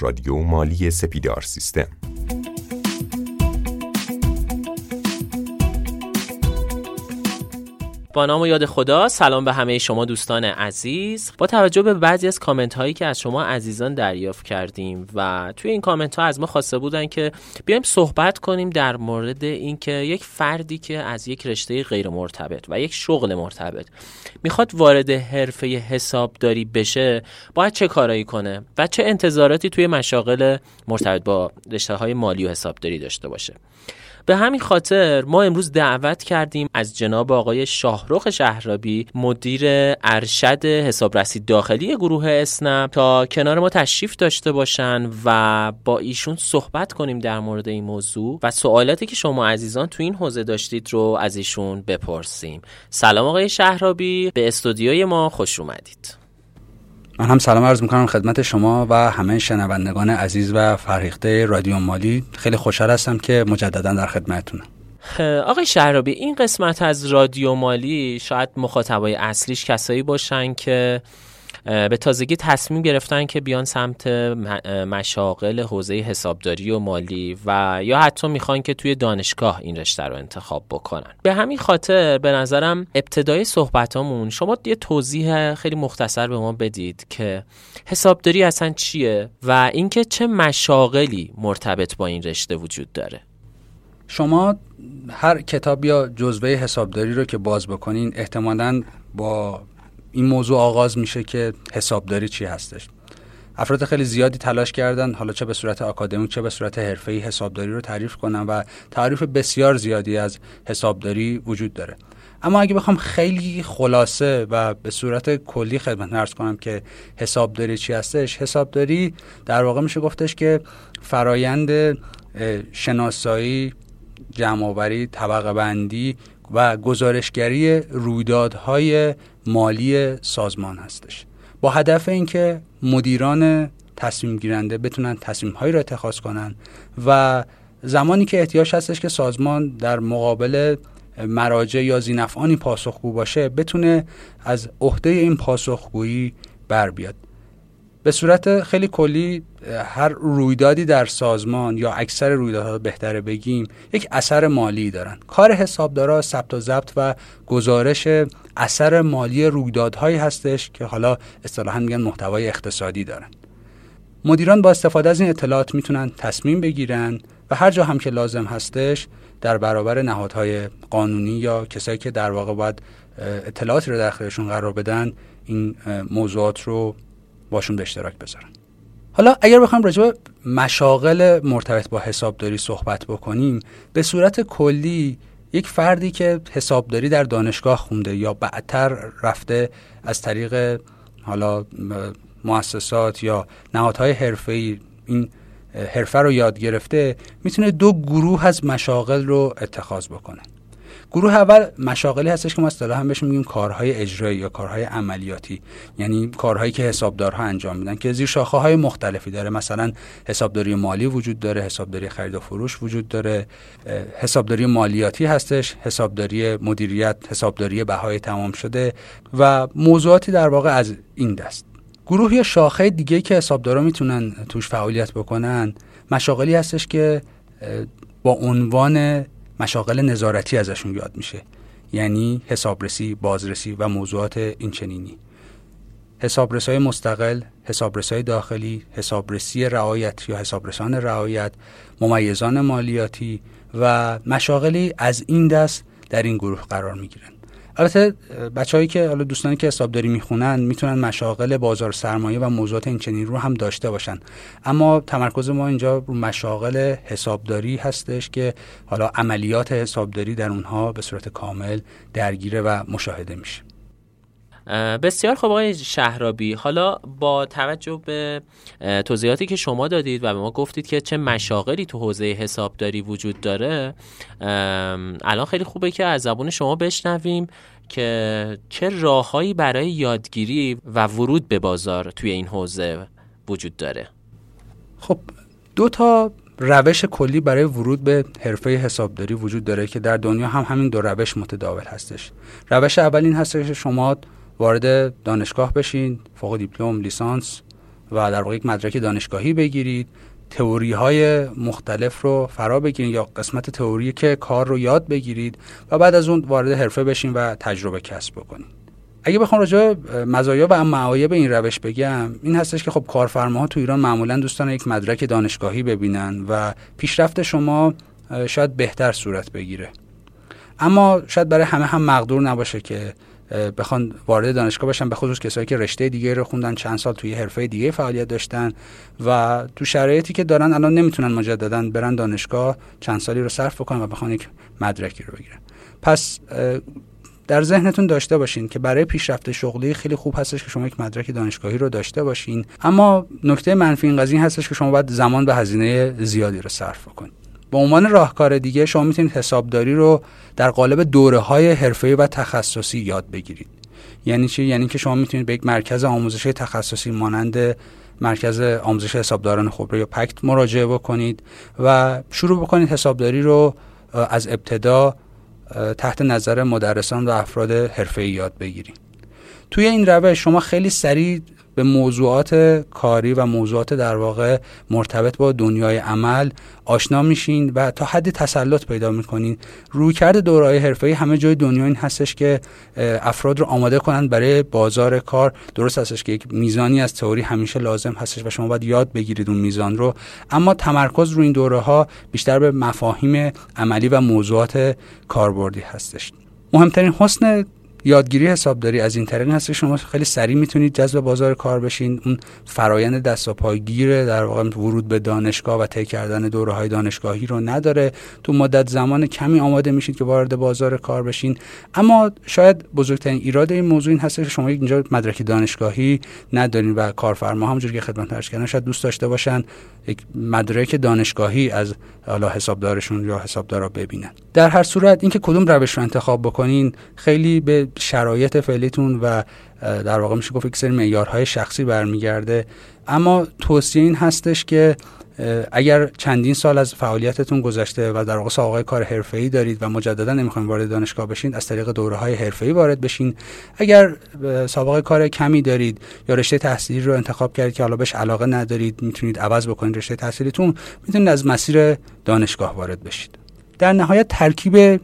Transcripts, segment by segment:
رادیو مالی سپیدار سیستم. با نام و یاد خدا سلام به همه شما دوستان عزیز. با توجه به بعضی از کامنت هایی که از شما عزیزان دریافت کردیم و توی این کامنت ها از ما خواسته بودن که بیایم صحبت کنیم در مورد اینکه یک فردی که از یک رشته غیر مرتبط و یک شغل مرتبط می‌خواد وارد حرفه حسابداری بشه باید چه کارایی کنه و چه انتظاراتی توی مشاغل مرتبط با رشته های مالی و حسابداری داشته باشه. به همین خاطر ما امروز دعوت کردیم از جناب آقای شاهرخ شهرابی مدیر ارشد حسابرسی داخلی گروه اسنپ تا کنار ما تشریف داشته باشن و با ایشون صحبت کنیم در مورد این موضوع و سوالاتی که شما عزیزان تو این حوزه داشتید رو از ایشون بپرسیم. سلام آقای شهرابی به استودیوی ما خوش اومدید. من هم سلام عرض می‌کنم خدمت شما و همه شنوندگان عزیز و فرهیخته رادیو مالی. خیلی خوشحال هستم که مجددا در خدمتتونم. آقای شهرابی این قسمت از رادیو مالی شاید مخاطبای اصلیش کسایی باشن که به تازگی تصمیم گرفتن که بیان سمت مشاغل حوزه حسابداری و مالی و یا حتی می‌خوان که توی دانشگاه این رشته رو انتخاب بکنن. به همین خاطر به نظرم ابتدای صحبتامون شما یه توضیح خیلی مختصر به ما بدید که حسابداری اصلا چیه و اینکه چه مشاغلی مرتبط با این رشته وجود داره. شما هر کتاب یا جزوه حسابداری رو که باز بکنین احتمالا با این موضوع آغاز میشه که حسابداری چی هستش. افراد خیلی زیادی تلاش کردن حالا چه به صورت آکادمیک چه به صورت حرفه‌ای حسابداری رو تعریف کنن و تعریف بسیار زیادی از حسابداری وجود داره. اما اگه بخوام خیلی خلاصه و به صورت کلی خدمت نرس کنم که حسابداری چی هستش حسابداری در واقع میشه گفتش که فرایند شناسایی جمعآوری طبقه بندی و گزارشگری رویدادهای مالی سازمان هستش. با هدف اینکه مدیران تصمیم گیرنده بتونن تصمیم هایی را اتخاذ کنن و زمانی که احتیاج هستش که سازمان در مقابل مراجع یا زینفعانی پاسخگو باشه بتونه از عهده این پاسخگویی بر بیاد. به صورت خیلی کلی هر رویدادی در سازمان یا اکثر رویدادها بهتره بگیم یک اثر مالی دارن. کار حسابدارا ثبت و ضبط و گزارش اثر مالی رویدادهایی هستش که حالا اصطلاحا میگن محتوای اقتصادی دارن. مدیران با استفاده از این اطلاعات می‌تونن تصمیم بگیرن و هر جا هم که لازم هستش در برابر نهادهای قانونی یا کسایی که در واقع باید اطلاعاتی رو در اختیارشون قرار بدن این موضوعات رو باشون به اشتراک بذارن. حالا اگر بخوام راجع به مشاغل مرتبط با حسابداری صحبت بکنیم به صورت کلی یک فردی که حسابداری در دانشگاه خونده یا بعدتر رفته از طریق حالا مؤسسات یا نهادهای حرفه‌ای این حرفه رو یاد گرفته می‌تونه دو گروه از مشاغل رو اتخاذ بکنه. گروه اول مشاغلی هستش که ما اصطلاحا بهش میگیم کارهای اجرایی یا کارهای عملیاتی. یعنی کارهایی که حسابدارها انجام میدن که زیر شاخه های مختلفی داره. مثلا حسابداری مالی وجود داره حسابداری خرید و فروش وجود داره حسابداری مالیاتی هستش حسابداری مدیریت حسابداری بهای تمام شده و موضوعاتی در واقع از این دست. گروه یا شاخه دیگه که حسابدارا می‌تونن توش فعالیت بکنن مشاغلی هستش که با عنوان مشاغل نظارتی ازشون یاد میشه. یعنی حسابرسی، بازرسی و موضوعات اینچنینی. حسابرسای مستقل، حسابرسای داخلی، حسابرسی رعایت یا حسابرسان رعایت، ممیزان مالیاتی و مشاغلی از این دست در این گروه قرار می‌گیرن. البته بچههایی که حالا دوستانی که حسابداری می‌خونن می‌تونن مشاغل بازار سرمایه و موضوعات این چنین رو هم داشته باشن. اما تمرکز ما اینجا رو مشاغل حسابداری هستش که حالا عملیات حسابداری در اونها به صورت کامل درگیره و مشاهده میشه. بسیار خوب آقای شهرابی. حالا با توجه به توضیحاتی که شما دادید و به ما گفتید که چه مشاغلی تو حوزه حسابداری وجود داره الان خیلی خوبه که از زبون شما بشنویم که چه راههایی برای یادگیری و ورود به بازار توی این حوزه وجود داره. خب دو تا روش کلی برای ورود به حرفه حسابداری وجود داره که در دنیا هم همین دو روش متداول هستش. روش اول این هستش که شما وارد دانشگاه بشین فوق دیپلم لیسانس و در واقع یک مدرک دانشگاهی بگیرید. تئوری های مختلف رو فرا بگیرید یا قسمت تئوری که کار رو یاد بگیرید و بعد از اون وارد حرفه بشین و تجربه کسب بکنید. اگه بخوام راجع مزایا و معایب این روش بگم این هستش که خب کارفرماها تو ایران معمولا دوستان یک مدرک دانشگاهی ببینن و پیشرفت شما شاید بهتر صورت بگیره. اما شاید برای همه هم مقدور نباشه که بخوان وارد دانشگاه بشن به خصوص کسایی که رشته دیگه رو خوندن چند سال توی حرفه دیگه فعالیت داشتن و تو شرایطی که دارن الان نمی‌تونن مجددا برن دانشگاه چند سالی رو صرف بکنن و بخوان یک مدرکی رو بگیرن. پس در ذهنتون داشته باشین که برای پیشرفت شغلی خیلی خوب هستش که شما یک مدرک دانشگاهی رو داشته باشین. اما نکته منفی این قضیه هستش که شما باید زمان به هزینه زیادی رو صرف کنید به عنوان راهکار دیگه شما می‌تونید حسابداری رو در قالب دوره های حرفه‌ای و تخصصی یاد بگیرید. یعنی چی؟ یعنی که شما می‌تونید به یک مرکز آموزش تخصصی مانند مرکز آموزش حسابداران خبره یا پکت مراجعه بکنید و شروع بکنید حسابداری رو از ابتدا تحت نظر مدرسان و افراد حرفه‌ای یاد بگیرید. توی این روش شما خیلی سریع به موضوعات کاری و موضوعات در واقع مرتبط با دنیای عمل آشنا میشین و تا حدی تسلط پیدا می‌کنین. رویکرد دورهای حرفه‌ای همه جای دنیا این هستش که افراد رو آماده کنند برای بازار کار. درست هستش که یک میزانی از تئوری همیشه لازم هستش و شما باید یاد بگیرید اون میزان رو. اما تمرکز رو این دوره ها بیشتر به مفاهیم عملی و موضوعات کاربردی هستش. مهمترین حسن یادگیری حسابداری از این طریق هست که شما خیلی سریع می‌تونید جذب بازار کار بشین. اون فرایند دست و پایگیر در واقع ورود به دانشگاه و طی کردن دوره های دانشگاهی رو نداره. تو مدت زمان کمی آماده میشید که وارد بازار کار بشین. اما شاید بزرگترین ایراد این موضوع این هست که شما اینجا مدرک دانشگاهی ندارین و کارفرما همونجوری که خدمت عرض کردن شاید دوست داشته باشن یک مدرک دانشگاهی از حالا حسابدارشون یا حسابدارا ببینن. در هر صورت اینکه کدوم روش رو انتخاب بکنین خیلی به شرایط فعلیتون و در واقع میشه گفت یک سری معیارهای شخصی برمیگرده. اما توصیه این هستش که اگر چندین سال از فعالیتتون گذشته و در واقع سابقه کار حرفه‌ای دارید و مجددا نمی‌خواین وارد دانشگاه بشین از طریق دوره های حرفه‌ای وارد بشین. اگر سابقه کار کمی دارید یا رشته تحصیلی رو انتخاب کردید که حالا بهش علاقه ندارید می‌تونید عوض بکنید رشته تحصیلیتون می‌تونید از مسیر دانشگاه وارد بشید. در نهایت ترکیب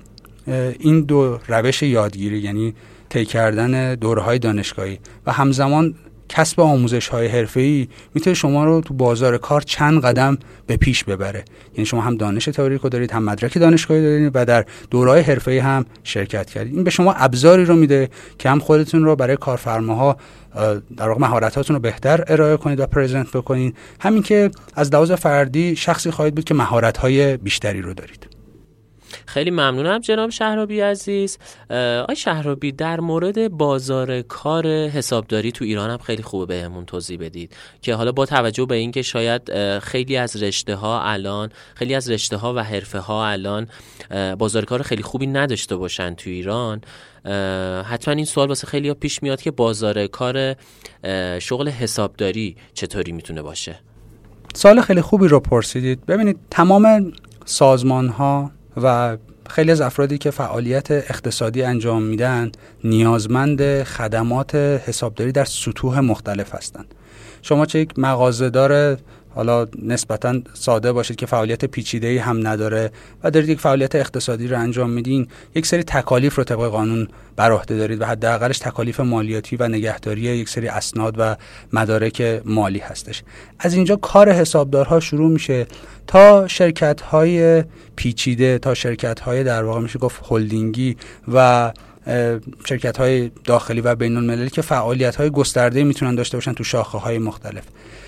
این دو روش یادگیری یعنی طی کردن دوره های دانشگاهی و همزمان کسب آموزش های حرفه ای می‌تونه شما رو تو بازار کار چند قدم به پیش ببره. یعنی شما هم دانش تئوریک رو دارید هم مدرک دانشگاهی دارید و در دوره حرفه ای هم شرکت کردید. این به شما ابزاری رو میده که هم خودتون رو برای کارفرماها در واقع مهارتاتون رو بهتر ارائه کنید و پرزنت بکنید. همین که از لحاظ فردی شخصی خواهید بود که مهارت های بیشتری رو دارید. خیلی ممنونم جناب شهرابی عزیز. آی شهرابی در مورد بازار کار حسابداری تو ایران هم خیلی خوبه بهمون توضیح بدید که حالا با توجه به اینکه شاید خیلی از رشته ها الان خیلی از رشته ها و حرفه ها الان بازار کار خیلی خوبی نداشته باشن تو ایران حتما این سوال واسه خیلی ها پیش میاد که بازار کار شغل حسابداری چطوری می‌تونه باشه؟ سال خیلی خوبی رو پرسیدید. ببینید تمام سازمان ها و خیلی از افرادی که فعالیت اقتصادی انجام میدن نیازمند خدمات حسابداری در سطوح مختلف هستند. شما چه یک مغازه‌دار حالا نسبتا ساده باشید که فعالیت پیچیده ای هم نداره و دارید یک فعالیت اقتصادی رو انجام میدین یک سری تکالیف رو طبق قانون بر عهده دارید و حداقلش تکالیف مالیاتی و نگهداری یک سری اسناد و مدارک مالی هستش. از اینجا کار حسابدارها شروع میشه تا شرکت های پیچیده تا شرکت های در واقع میشه گفت هلدینگی و شرکت های داخلی و بین المللی که فعالیت های گسترده می‌تونن داشته باشن تو شاخه های مختلف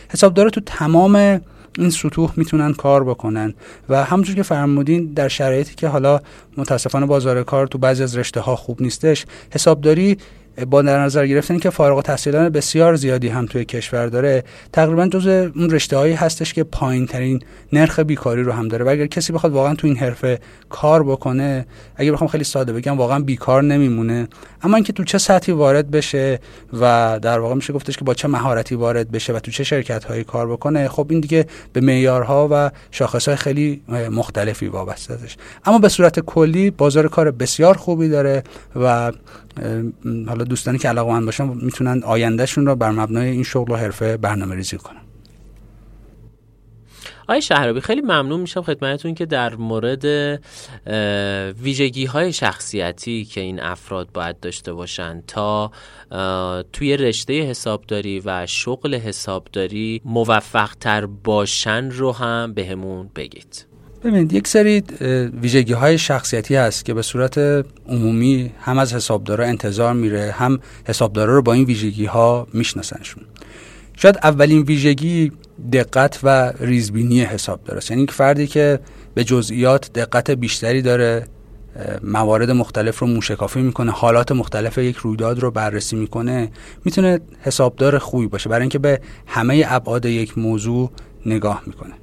حسابدار تو تمام این سطوح می‌تونن کار بکنن. و همونجور که فرمودین در شرایطی که حالا متاسفانه بازار کار تو بعضی از رشته ها خوب نیستش حسابداری با در نظر گرفتن که فارغ التحصیلان بسیار زیادی هم توی کشور داره تقریبا جز اون رشته هایی هستش که پایین ترین نرخ بیکاری رو هم داره. و اگر کسی بخواد واقعا تو این حرفه کار بکنه اگر بخوام خیلی ساده بگم واقعا بیکار نمیمونه. اما اینکه تو چه سطحی وارد بشه و در واقع میشه گفتش که با چه مهارتی وارد بشه و تو چه شرکت هایی کار بکنه خب این دیگه به معیارها و شاخص های خیلی مختلفی وابسته اما به صورت کلی بازار کار بسیار خوبی داره و حالا دوستانی که علاقه من باشن می‌تونن آیندهشون رو بر مبنای این شغل و حرفه برنامه ریزی کنن. آقای شهرابی خیلی ممنون میشم خدمتتون که در مورد ویژگی های شخصیتی که این افراد باید داشته باشن تا توی رشته حسابداری و شغل حسابداری موفق تر باشن رو هم بهمون بگید. ببینید یک سری ویژگی های شخصیتی هست که به صورت عمومی هم از حسابدارا انتظار میره هم حسابدارا رو با این ویژگی ها میشناسنشون. شاید اولین ویژگی دقت و ریزبینی حساب داره یعنی فردی که به جزئیات دقت بیشتری داره موارد مختلف رو موشکافی می‌کنه حالات مختلف یک رویداد رو بررسی می‌کنه می‌تونه حسابدار خوبی باشه. برای اینکه به همه ابعاد یک موضوع نگاه می‌کنه.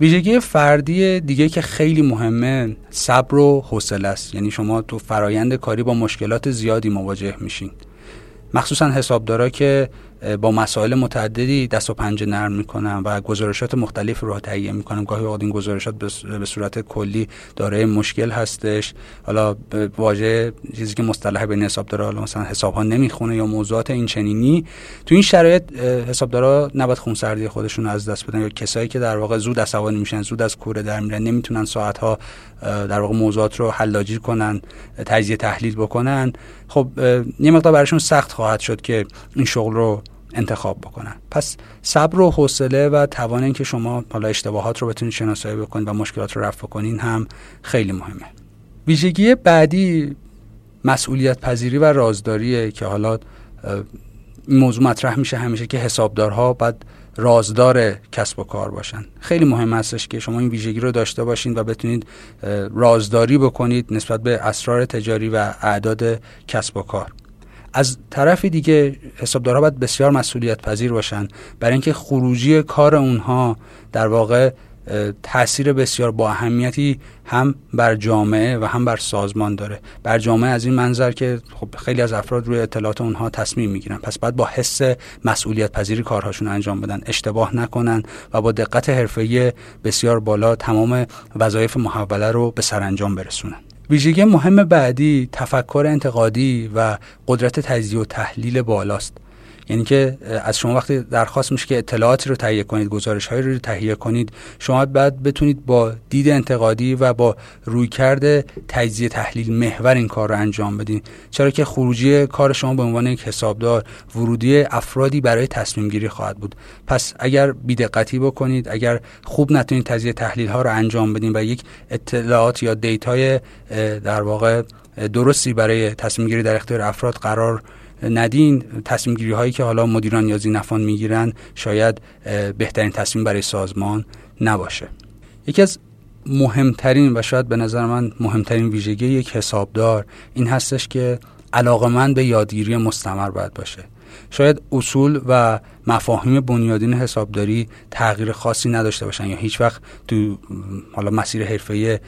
ویژگی فردی دیگه که خیلی مهمه صبر و حوصله است. یعنی شما تو فرایند کاری با مشکلات زیادی مواجه میشین. مخصوصا حسابدارا که با مسائل متعددی دست و پنجه نرم می‌کنن و گزارشات مختلف رو تهیه می‌کنن گاهی اوقات این گزارشات به صورت کلی دارای مشکل هستش. حالا واژه چیزی که مصطلح بین حسابدارا حالا مثلا حساب ها نمی‌خونه یا موضوعات این چنینی. تو این شرایط حسابدارا نباید خونسردی خودشون از دست بدن یا کسایی که در واقع زود عصبانی میشن زود از کوره در میرن نمی‌تونن ساعت ها در واقع موضوعات رو حلاجی کنن تجزیه تحلیل بکنن. خب یه مقدار براشون سخت خواهد شد که این شغل رو انتخاب بکنن. پس صبر و حوصله و توان اینکه شما حالا اشتباهات رو بتونید شناسایی بکنید و مشکلات رو رفع کنین هم خیلی مهمه. ویژگی بعدی مسئولیت پذیری و رازداریه که حالا این موضوع مطرح میشه همیشه که حسابدارها باید رازدار کسب و کار باشن. خیلی مهم هستش که شما این ویژگی رو داشته باشین و بتونید رازداری بکنید نسبت به اسرار تجاری و اعداد کسب و کار. از طرف دیگه حسابدارها باید بسیار مسئولیت پذیر باشن. برای اینکه خروجی کار اونها در واقع تاثیر بسیار با اهمیتی هم بر جامعه و هم بر سازمان داره. بر جامعه از این منظر که خب خیلی از افراد روی اطلاعات اونها تصمیم می‌گیرن. پس باید با حس مسئولیت پذیری کارهاشون انجام بدن. اشتباه نکنن و با دقت حرفه‌ای بسیار بالا تمام وظایف محوله رو به سرانجام برسونن. ویژگی مهم بعدی تفکر انتقادی و قدرت تجزیه و تحلیل بالاست. یعنی که از شما وقتی درخواست میشه که اطلاعاتی رو تهیه کنید گزارش هایی رو تهیه کنید شما باید بتونید با دید انتقادی و با رویکرد تجزیه تحلیل محور این کار رو انجام بدین. چرا که خروجی کار شما به عنوان یک حسابدار ورودی افرادی برای تصمیم گیری خواهد بود. پس اگر بیدقتی بکنید اگر خوب نتونید تجزیه تحلیل ها رو انجام بدین و یک اطلاعات یا دیتای در واقع درستی برای تصمیم گیری در اختیار افراد قرار ندین تصمیم گیری هایی که حالا مدیران یا زینفان می‌گیرن شاید بهترین تصمیم برای سازمان نباشه. یکی از مهمترین و شاید به نظر من مهمترین ویژگی یک حسابدار این هستش که علاقه به یادگیری مستمر باید باشه. شاید اصول و مفاهیم بنیادین حسابداری تغییر خاصی نداشته باشن یا هیچ وقت تو حالا مسیر حرفه‌ای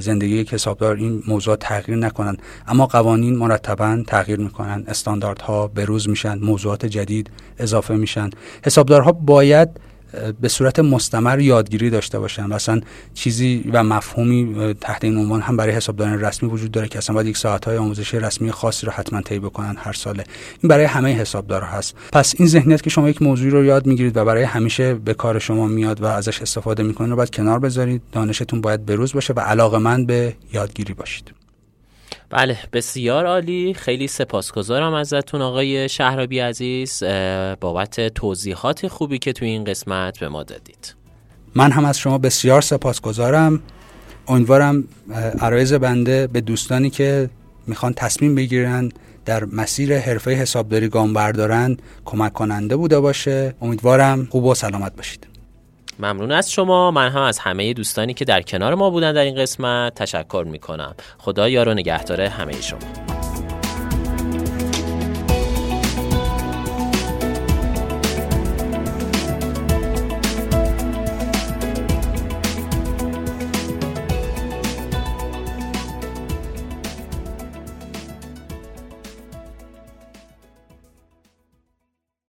زندگی حسابدار این موضوع تغییر نکنن اما قوانین مرتبا تغییر می‌کنن استانداردها بروز میشن. موضوعات جدید اضافه میشن. حسابدارها باید به صورت مستمر یادگیری داشته باشن مثلا چیزی و مفهومی تحت این عنوان هم برای حسابداران رسمی وجود داره که اصلا باید یک ساعت های آموزشی رسمی خاصی رو حتما طی بکنن هر ساله. این برای همه حسابدارها هست. پس این ذهنیت که شما یک موضوعی رو یاد می‌گیرید و برای همیشه به کار شما میاد و ازش استفاده می‌کنید رو باید کنار بذارید. دانشتون باید بروز باشه و علاقه به یادگیری باشید. بله بسیار عالی. خیلی سپاسگزارم ازتون آقای شهرابی عزیز. بابت توضیحات خوبی که توی این قسمت به ما دادید. من هم از شما بسیار سپاسگزارم. امیدوارم عرایز بنده به دوستانی که می‌خوان تصمیم بگیرن در مسیر حرفه حسابداری گام بردارن کمک کننده بوده باشه. امیدوارم خوب و سلامت باشید. ممنون از شما. من هم از همه دوستانی که در کنار ما بودن در این قسمت تشکر می‌کنم. خدا یار و نگهدار همه شما.